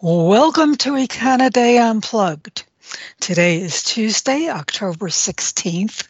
Welcome to Econoday Unplugged. Today is Tuesday, October 16th.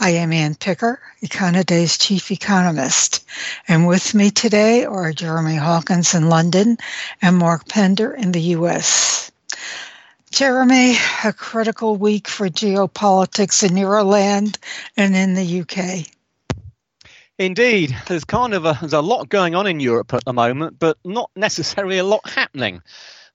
I am Anne Picker, Econoday's chief economist. And with me today are Jeremy Hawkins in London and Mark Pender in the US. Jeremy, a critical week for geopolitics in Euroland and in the UK. Indeed, there's kind of a, there's a lot going on in Europe at the moment, but not necessarily a lot happening.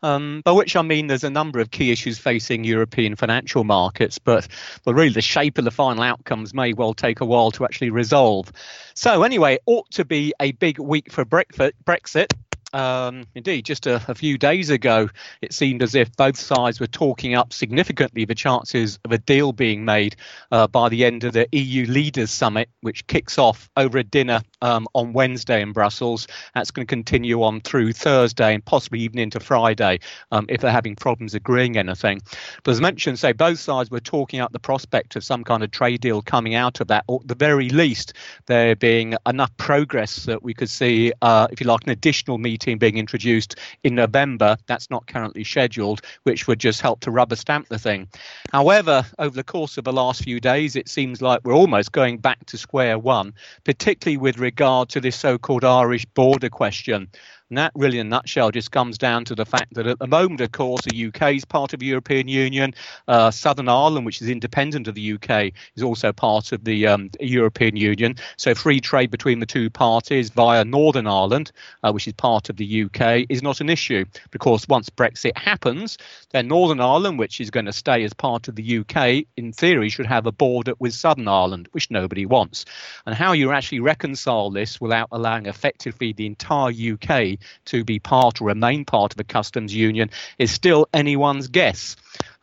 Um, by which I mean there's a number of key issues facing European financial markets, but well, really the shape of the final outcomes may well take a while to actually resolve. So anyway, ought to be a big week for Brexit. Um, indeed, just a, a, few days ago, it seemed as if both sides were talking up significantly the chances of a deal being made uh, by the end of the EU Leaders Summit, which kicks off over a dinner um, on Wednesday in Brussels. That's going to continue on through Thursday and possibly even into Friday um, if they're having problems agreeing anything. But as mentioned, say both sides were talking up the prospect of some kind of trade deal coming out of that, or at the very least, there being enough progress that we could see, uh, if you like, an additional meeting being introduced in November. That's not currently scheduled, which would just help to rubber stamp the thing. However, over the course of the last few days, it seems like we're almost going back to square one, particularly with regard to this so called Irish border question. And that really, in a nutshell, just comes down to the fact that at the moment, of course, the UK is part of the European Union. Uh, Southern Ireland, which is independent of the UK, is also part of the um, European Union. So free trade between the two parties via Northern Ireland, uh, which is part of the UK, is not an issue. Because once Brexit happens, then Northern Ireland, which is going to stay as part of the UK, in theory, should have a border with Southern Ireland, which nobody wants. And how you actually reconcile this without allowing effectively the entire UK to be part or remain part of a customs union is still anyone's guess.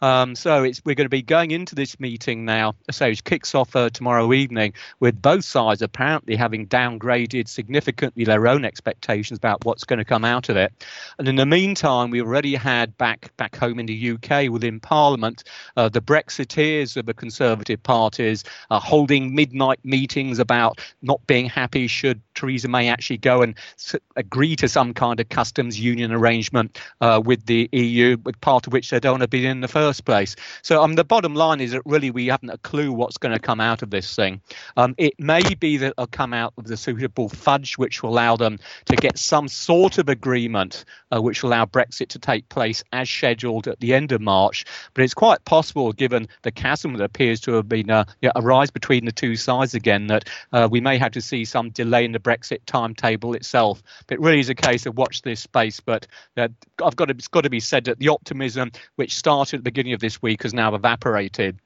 Um, so we're going to be going into this meeting now. So it kicks off uh, tomorrow evening with both sides apparently having downgraded significantly their own expectations about what's going to come out of it. And in the meantime, we already had back back home in the UK within Parliament uh, the Brexiteers of the Conservative parties uh, holding midnight meetings about not being happy should Theresa May actually go and s- agree to some kind of customs union arrangement uh, with the EU, part of which they don't want to be in the first place. So um, the bottom line is that really we haven't a clue what's going to come out of this thing. Um, it may be that it'll come out with a suitable fudge, which will allow them to get some sort of agreement, uh, which will allow Brexit to take place as scheduled at the end of March. But it's quite possible, given the chasm that appears to have been uh, rise between the two sides again, that uh, we may have to see some delay in the Brexit timetable itself. But it really is a case of watch this space. But uh, I've got to, it's got to be said that the optimism which started at the beginning of this week has now evaporated.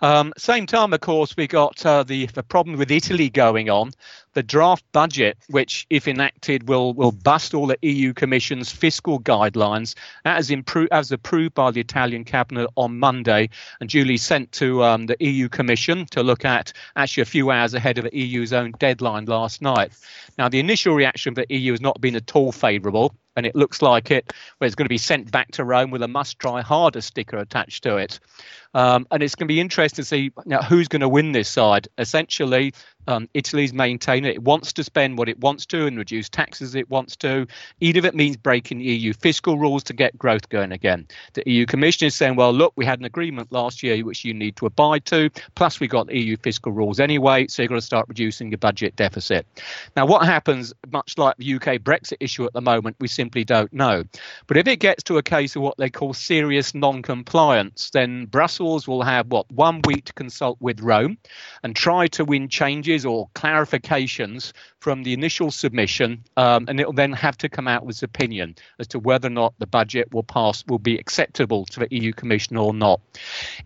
Um, same time, of course, we got uh, the the problem with Italy going on. The draft budget, which, if enacted, will will bust all the EU Commission's fiscal guidelines, as improved as approved by the Italian cabinet on Monday, and duly sent to um, the EU Commission to look at actually a few hours ahead of the EU's own deadline last night. Now, the initial reaction of the EU has not been at all favourable and it looks like it it's going to be sent back to Rome with a must try harder sticker attached to it. Um, and it's going to be interesting to see you know, who's going to win this side. Essentially, um, Italy's maintained it. It wants to spend what it wants to and reduce taxes it wants to, even if it means breaking EU fiscal rules to get growth going again. The EU Commission is saying, well, look, we had an agreement last year which you need to abide to, plus we got EU fiscal rules anyway, so you've got to start reducing your budget deficit. Now, what happens, much like the UK Brexit issue at the moment, we simply don't know. But if it gets to a case of what they call serious non compliance, then Brussels will have, what, one week to consult with Rome and try to win changes or clarifications from the initial submission, um, and it will then have to come out with its opinion as to whether or not the budget will pass, will be acceptable to the EU Commission or not.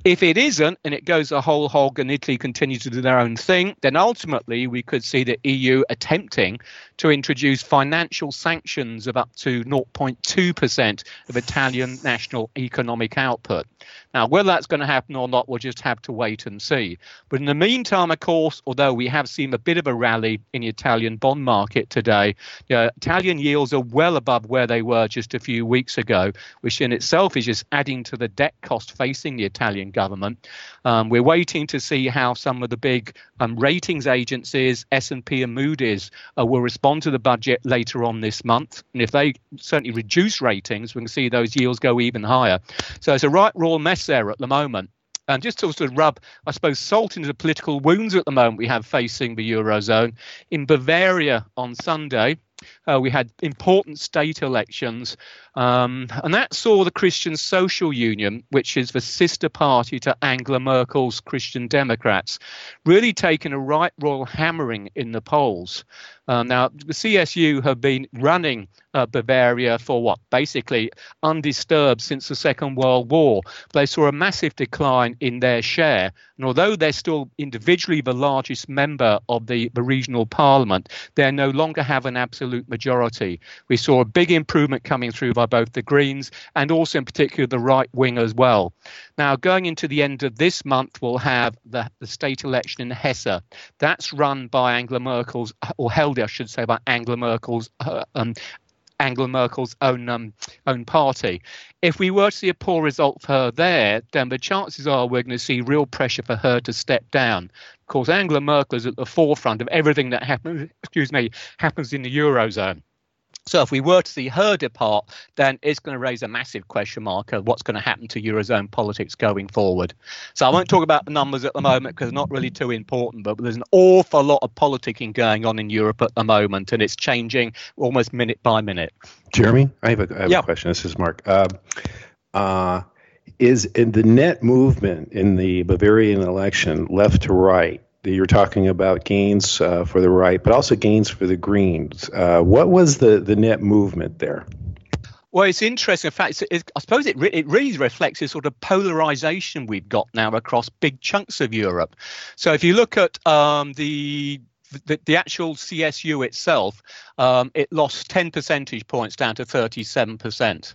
If it isn't, and it goes a whole hog, and Italy continues to do their own thing, then ultimately we could see the EU attempting to introduce financial sanctions of up to 0.2% of Italian national economic output. Now, whether that's going to happen or not, we'll just have to wait and see. But in the meantime, of course, although we have seen a bit of a rally in Italian bond market today. You know, Italian yields are well above where they were just a few weeks ago, which in itself is just adding to the debt cost facing the Italian government. Um, we're waiting to see how some of the big um, ratings agencies, S&P and Moody's, uh, will respond to the budget later on this month. And if they certainly reduce ratings, we can see those yields go even higher. So it's a right raw mess there at the moment. And just to sort of rub, I suppose, salt into the political wounds at the moment we have facing the Eurozone. In Bavaria on Sunday, uh, we had important state elections, um, and that saw the Christian Social Union, which is the sister party to Angela Merkel's Christian Democrats, really taking a right royal hammering in the polls. Um, now, the CSU have been running uh, Bavaria for what? Basically undisturbed since the Second World War. They saw a massive decline in their share. And although they're still individually the largest member of the, the regional parliament, they no longer have an absolute majority. We saw a big improvement coming through by both the Greens and also, in particular, the right wing as well. Now, going into the end of this month, we'll have the, the state election in Hesse. That's run by Angela Merkel's, or held, I should say, by Angela Merkel's uh, um, Angela Merkel's own um, own party. If we were to see a poor result for her there, then the chances are we're going to see real pressure for her to step down. Of course, Angela Merkel is at the forefront of everything that happens. Excuse me, happens in the eurozone. So if we were to see her depart, then it's going to raise a massive question mark of what's going to happen to eurozone politics going forward. So I won't talk about the numbers at the moment because they're not really too important. But there's an awful lot of politicking going on in Europe at the moment, and it's changing almost minute by minute. Jeremy, I have a, I have yeah. a question. This is Mark. Uh, uh, is in the net movement in the Bavarian election, left to right, you're talking about gains uh, for the right, but also gains for the Greens. Uh, what was the, the net movement there? Well, it's interesting. In fact, it, I suppose it, re- it really reflects the sort of polarization we've got now across big chunks of Europe. So if you look at um, the the, the, actual CSU itself, um, it lost 10 percentage points down to 37%.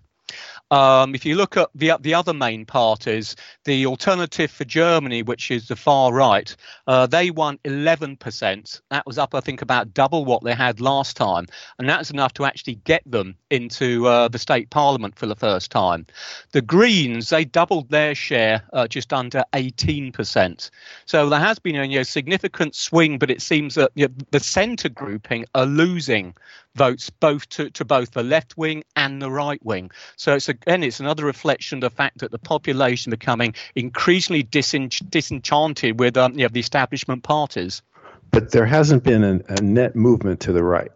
Um, if you look at the the other main parties, the Alternative for Germany, which is the far right, uh, they won 11%. That was up, I think, about double what they had last time, and that's enough to actually get them into uh, the state parliament for the first time. The Greens, they doubled their share, uh, just under 18%. So there has been a you know, significant swing, but it seems that you know, the centre grouping are losing votes both to, to both the left wing and the right wing. So it's again, it's another reflection of the fact that the population becoming increasingly disench- disenchanted with um, you know, the establishment parties. But there hasn't been a, a net movement to the right.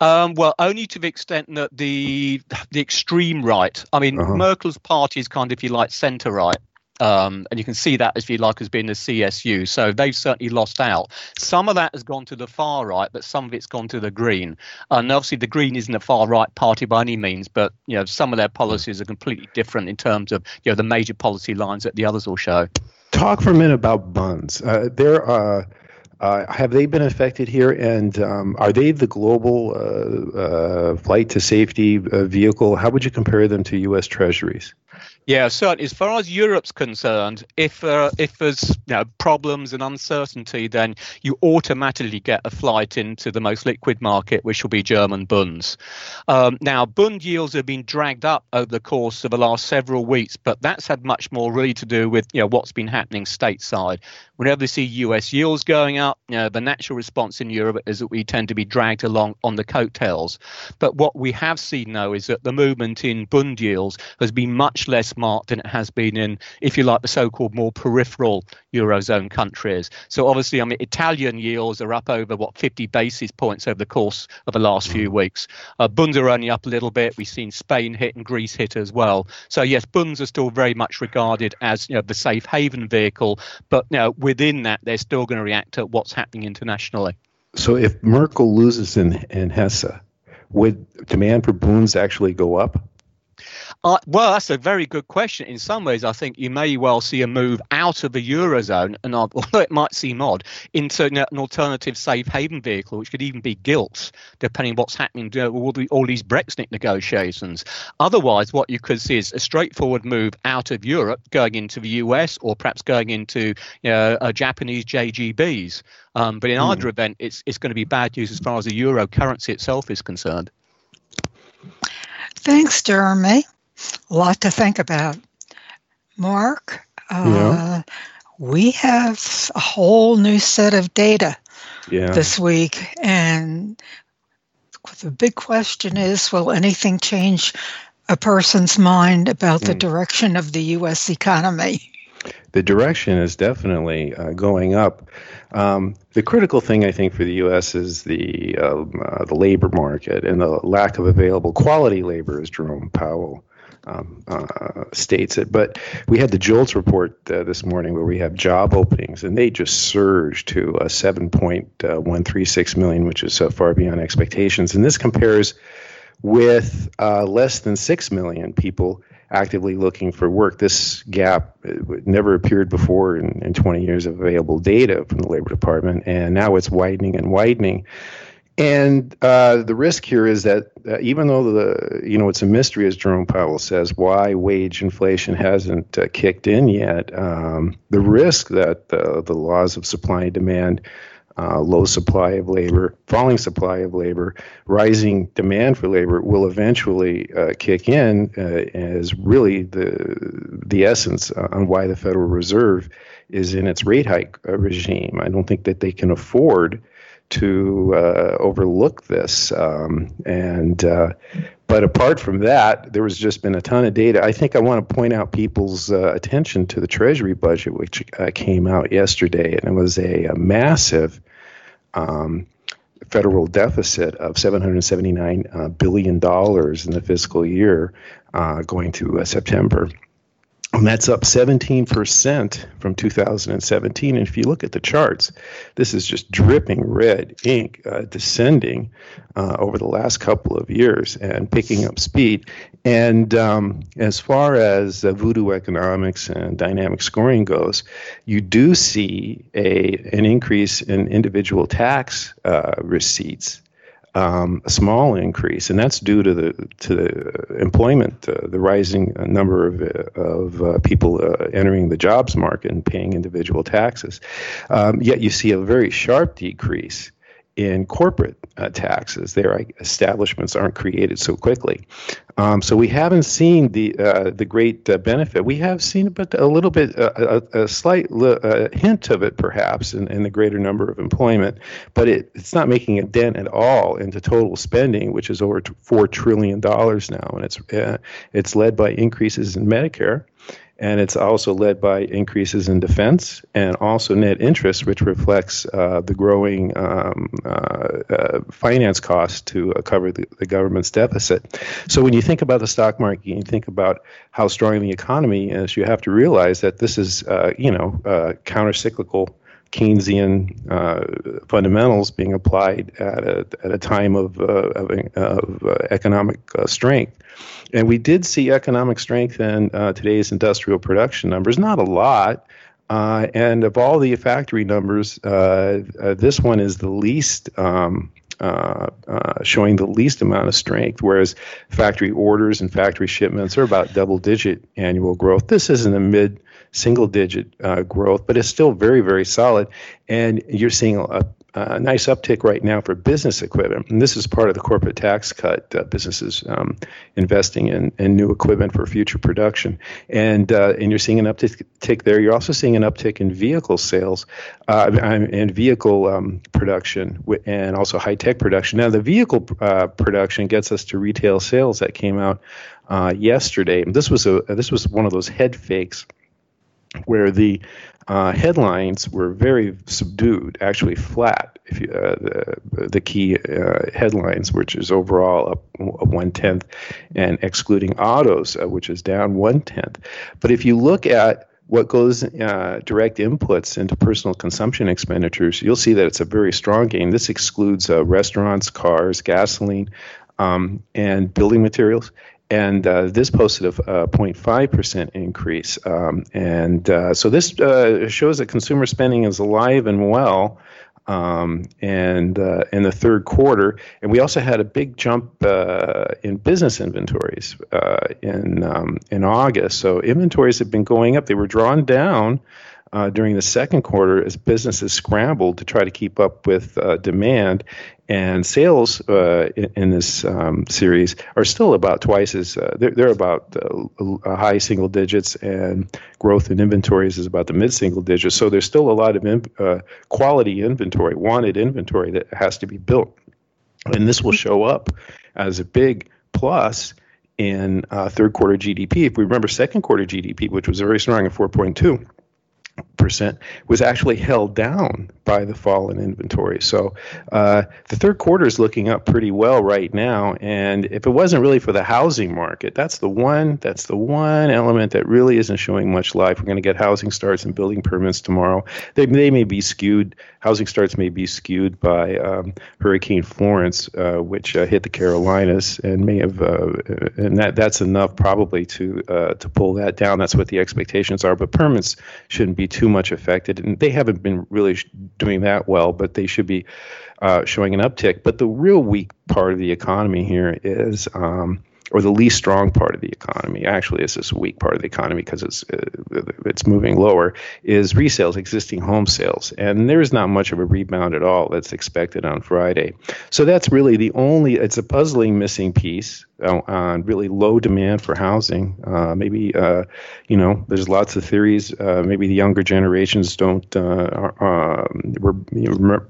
Um, well, only to the extent that the the extreme right. I mean, uh-huh. Merkel's party is kind of, if you like, centre right. Um, and you can see that, if you like, as being the CSU. So they've certainly lost out. Some of that has gone to the far right, but some of it's gone to the Green. And obviously, the Green isn't a far right party by any means, but you know some of their policies are completely different in terms of you know the major policy lines that the others will show. Talk for a minute about Bunds. Uh, there are. Uh, have they been affected here, and um, are they the global uh, uh flight to safety uh, vehicle? How would you compare them to U.S. Treasuries? Yeah, certainly. As far as Europe's concerned, if uh, if there's you know, problems and uncertainty, then you automatically get a flight into the most liquid market, which will be German bunds. Um, now, bund yields have been dragged up over the course of the last several weeks, but that's had much more really to do with you know what's been happening stateside. Whenever we see US yields going up, you know, the natural response in Europe is that we tend to be dragged along on the coattails. But what we have seen now is that the movement in bund yields has been much less marked than it has been in, if you like, the so-called more peripheral eurozone countries. So obviously, I mean, Italian yields are up over what 50 basis points over the course of the last few mm. weeks. Uh, bunds are only up a little bit. We've seen Spain hit and Greece hit as well. So yes, bunds are still very much regarded as you know the safe haven vehicle, but you know within that, they're still going to react to what's happening internationally. So if Merkel loses in in Hesse, would demand for bunds actually go up? Uh, well, that's a very good question. In some ways, I think you may well see a move out of the eurozone, and although it might seem odd, into an alternative safe haven vehicle, which could even be gilts, depending what's happening with all, the, all these Brexit negotiations. Otherwise, what you could see is a straightforward move out of Europe, going into the US, or perhaps going into you know, uh, Japanese JGBs. Um, but in mm. either event, it's it's going to be bad news as far as the euro currency itself is concerned. Thanks, Jeremy a lot to think about. Mark, uh, yeah. we have a whole new set of data yeah. this week, and the big question is will anything change a person's mind about mm. the direction of the U.S. economy? The direction is definitely uh, going up. Um, the critical thing, I think, for the U.S. is the uh, uh, the labor market and the lack of available quality labor, as Jerome Powell um, uh, states it. But we had the JOLTS report uh, this morning where we have job openings, and they just surged to uh, 7.136 million, which is so far beyond expectations. And this compares with uh, less than 6 million people actively looking for work. This gap uh, never appeared before in, in 20 years of available data from the Labor Department, and now it's widening and widening. And uh, the risk here is that uh, even though the you know it's a mystery, as Jerome Powell says, why wage inflation hasn't uh, kicked in yet, um, the risk that the the laws of supply and demand, uh, low supply of labor, falling supply of labor, rising demand for labor will eventually uh, kick in uh, is really the the essence on why the Federal Reserve is in its rate hike regime. I don't think that they can afford to uh, overlook this. Um, and uh, but apart from that, there has just been a ton of data. I think I want to point out people's uh, attention to the Treasury budget, which uh, came out yesterday, and it was a, a massive. Um, federal deficit of $779 uh, billion in the fiscal year uh, going to September. And that's up 17% from 2017. And if you look at the charts, this is just dripping red ink uh, descending uh, over the last couple of years and picking up speed. And um, as far as uh, voodoo economics and dynamic scoring goes, you do see a an increase in individual tax uh, receipts um, a small increase, and that's due to the to the employment, uh, the rising number of uh, of uh, people uh, entering the jobs market and paying individual taxes. Um, yet you see a very sharp decrease in corporate uh, taxes. Their establishments aren't created so quickly, um, so we haven't seen the uh, the great uh, benefit. We have seen but a little bit, uh, a, a, slight li- hint of it, perhaps, in, in, the greater number of employment, but it, it's not making a dent at all into total spending, which is over four trillion dollars now, and it's uh, it's led by increases in Medicare and it's also led by increases in defense and also net interest, which reflects uh, the growing um, uh, uh, finance costs to uh, cover the, the, government's deficit. So when you think about the stock market, you think about how strong the economy is. You have to realize that this is, uh, you know, uh, countercyclical. Keynesian uh, fundamentals being applied at a, at a time of, uh, of, of uh, economic strength. And we did see economic strength in uh, today's industrial production numbers, not a lot. Uh, and of all the factory numbers, uh, uh this one is the least, um, uh, uh, showing the least amount of strength, whereas factory orders and factory shipments are about double digit annual growth. This is in the mid single digit growth, but it's still very, very solid. And you're seeing a, a nice uptick right now for business equipment. And this is part of the corporate tax cut, uh, businesses investing in, in new equipment for future production. And, uh, and you're seeing an uptick there. You're also seeing an uptick in vehicle sales uh, and vehicle um, production and also high tech production. Now, the vehicle uh, production gets us to retail sales that came out uh, yesterday. This was, a, this was one of those head fakes where the uh, headlines were very subdued, actually flat. If you, uh, the the key uh, headlines, which is overall up one tenth, and excluding autos, uh, which is down one tenth. But if you look at what goes uh, direct inputs into personal consumption expenditures, you'll see that it's a very strong gain. This excludes uh, restaurants, cars, gasoline, um, and building materials and uh, this posted a, a 0.5% increase. Um, and uh, so this uh, shows that consumer spending is alive and well. Um, and uh, in the third quarter, and we also had a big jump uh, in business inventories uh, in um, in August. So inventories have been going up; they were drawn down uh, during the second quarter as businesses scrambled to try to keep up with uh, demand. And sales uh, in, in, this um, series are still about twice as uh, they're, they're, about uh, high single digits, and growth in inventories is about the mid single digits. So there's still a lot of in, uh, quality inventory, wanted inventory that has to be built, and this will show up as a big plus in uh, third quarter GDP. If we remember second quarter GDP, which was very strong at 4.2, percent was actually held down by the fall in inventory. So uh, the third quarter is looking up pretty well right now. And if it wasn't really for the housing market, that's the one that's the one element that really isn't showing much life. We're going to get housing starts and building permits tomorrow. They, they may be skewed. Housing starts may be skewed by um, Hurricane Florence, uh, which uh, hit the Carolinas, and may have, uh, and that that's enough probably to uh, to pull that down. That's what the expectations are. But permits shouldn't be too much affected, and they haven't been really doing that well, but they should be uh, showing an uptick. But the real weak part of the economy here is um, or the least strong part of the economy, actually, is this weak part of the economy because it's uh, it's moving lower, is resales, existing home sales, and there's not much of a rebound at all that's expected on Friday. So that's really the only. It's a puzzling missing piece uh, on really low demand for housing. Uh, maybe uh, you know, there's lots of theories. Uh, maybe the younger generations don't uh, um,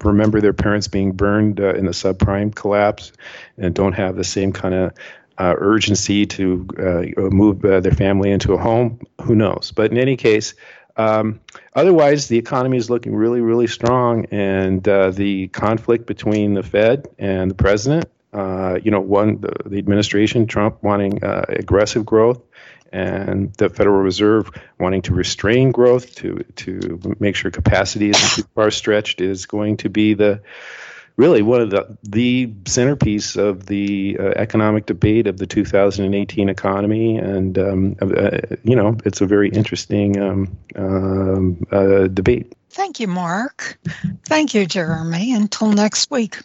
remember their parents being burned in the subprime collapse, and don't have the same kind of uh, urgency to uh, move uh, their family into a home. Who knows? But in any case, um, otherwise, the economy is looking really, really strong, and uh, the conflict between the Fed and the president. Uh, you know, one the, the administration, Trump wanting uh, aggressive growth, and the Federal Reserve wanting to restrain growth to to make sure capacity isn't too far stretched is going to be the really one of the the centerpiece of the uh, economic debate of the 2018 economy, and um, uh, you know it's a very interesting um, um, uh, debate. Thank you, Mark. Thank you, Jeremy. Until next week.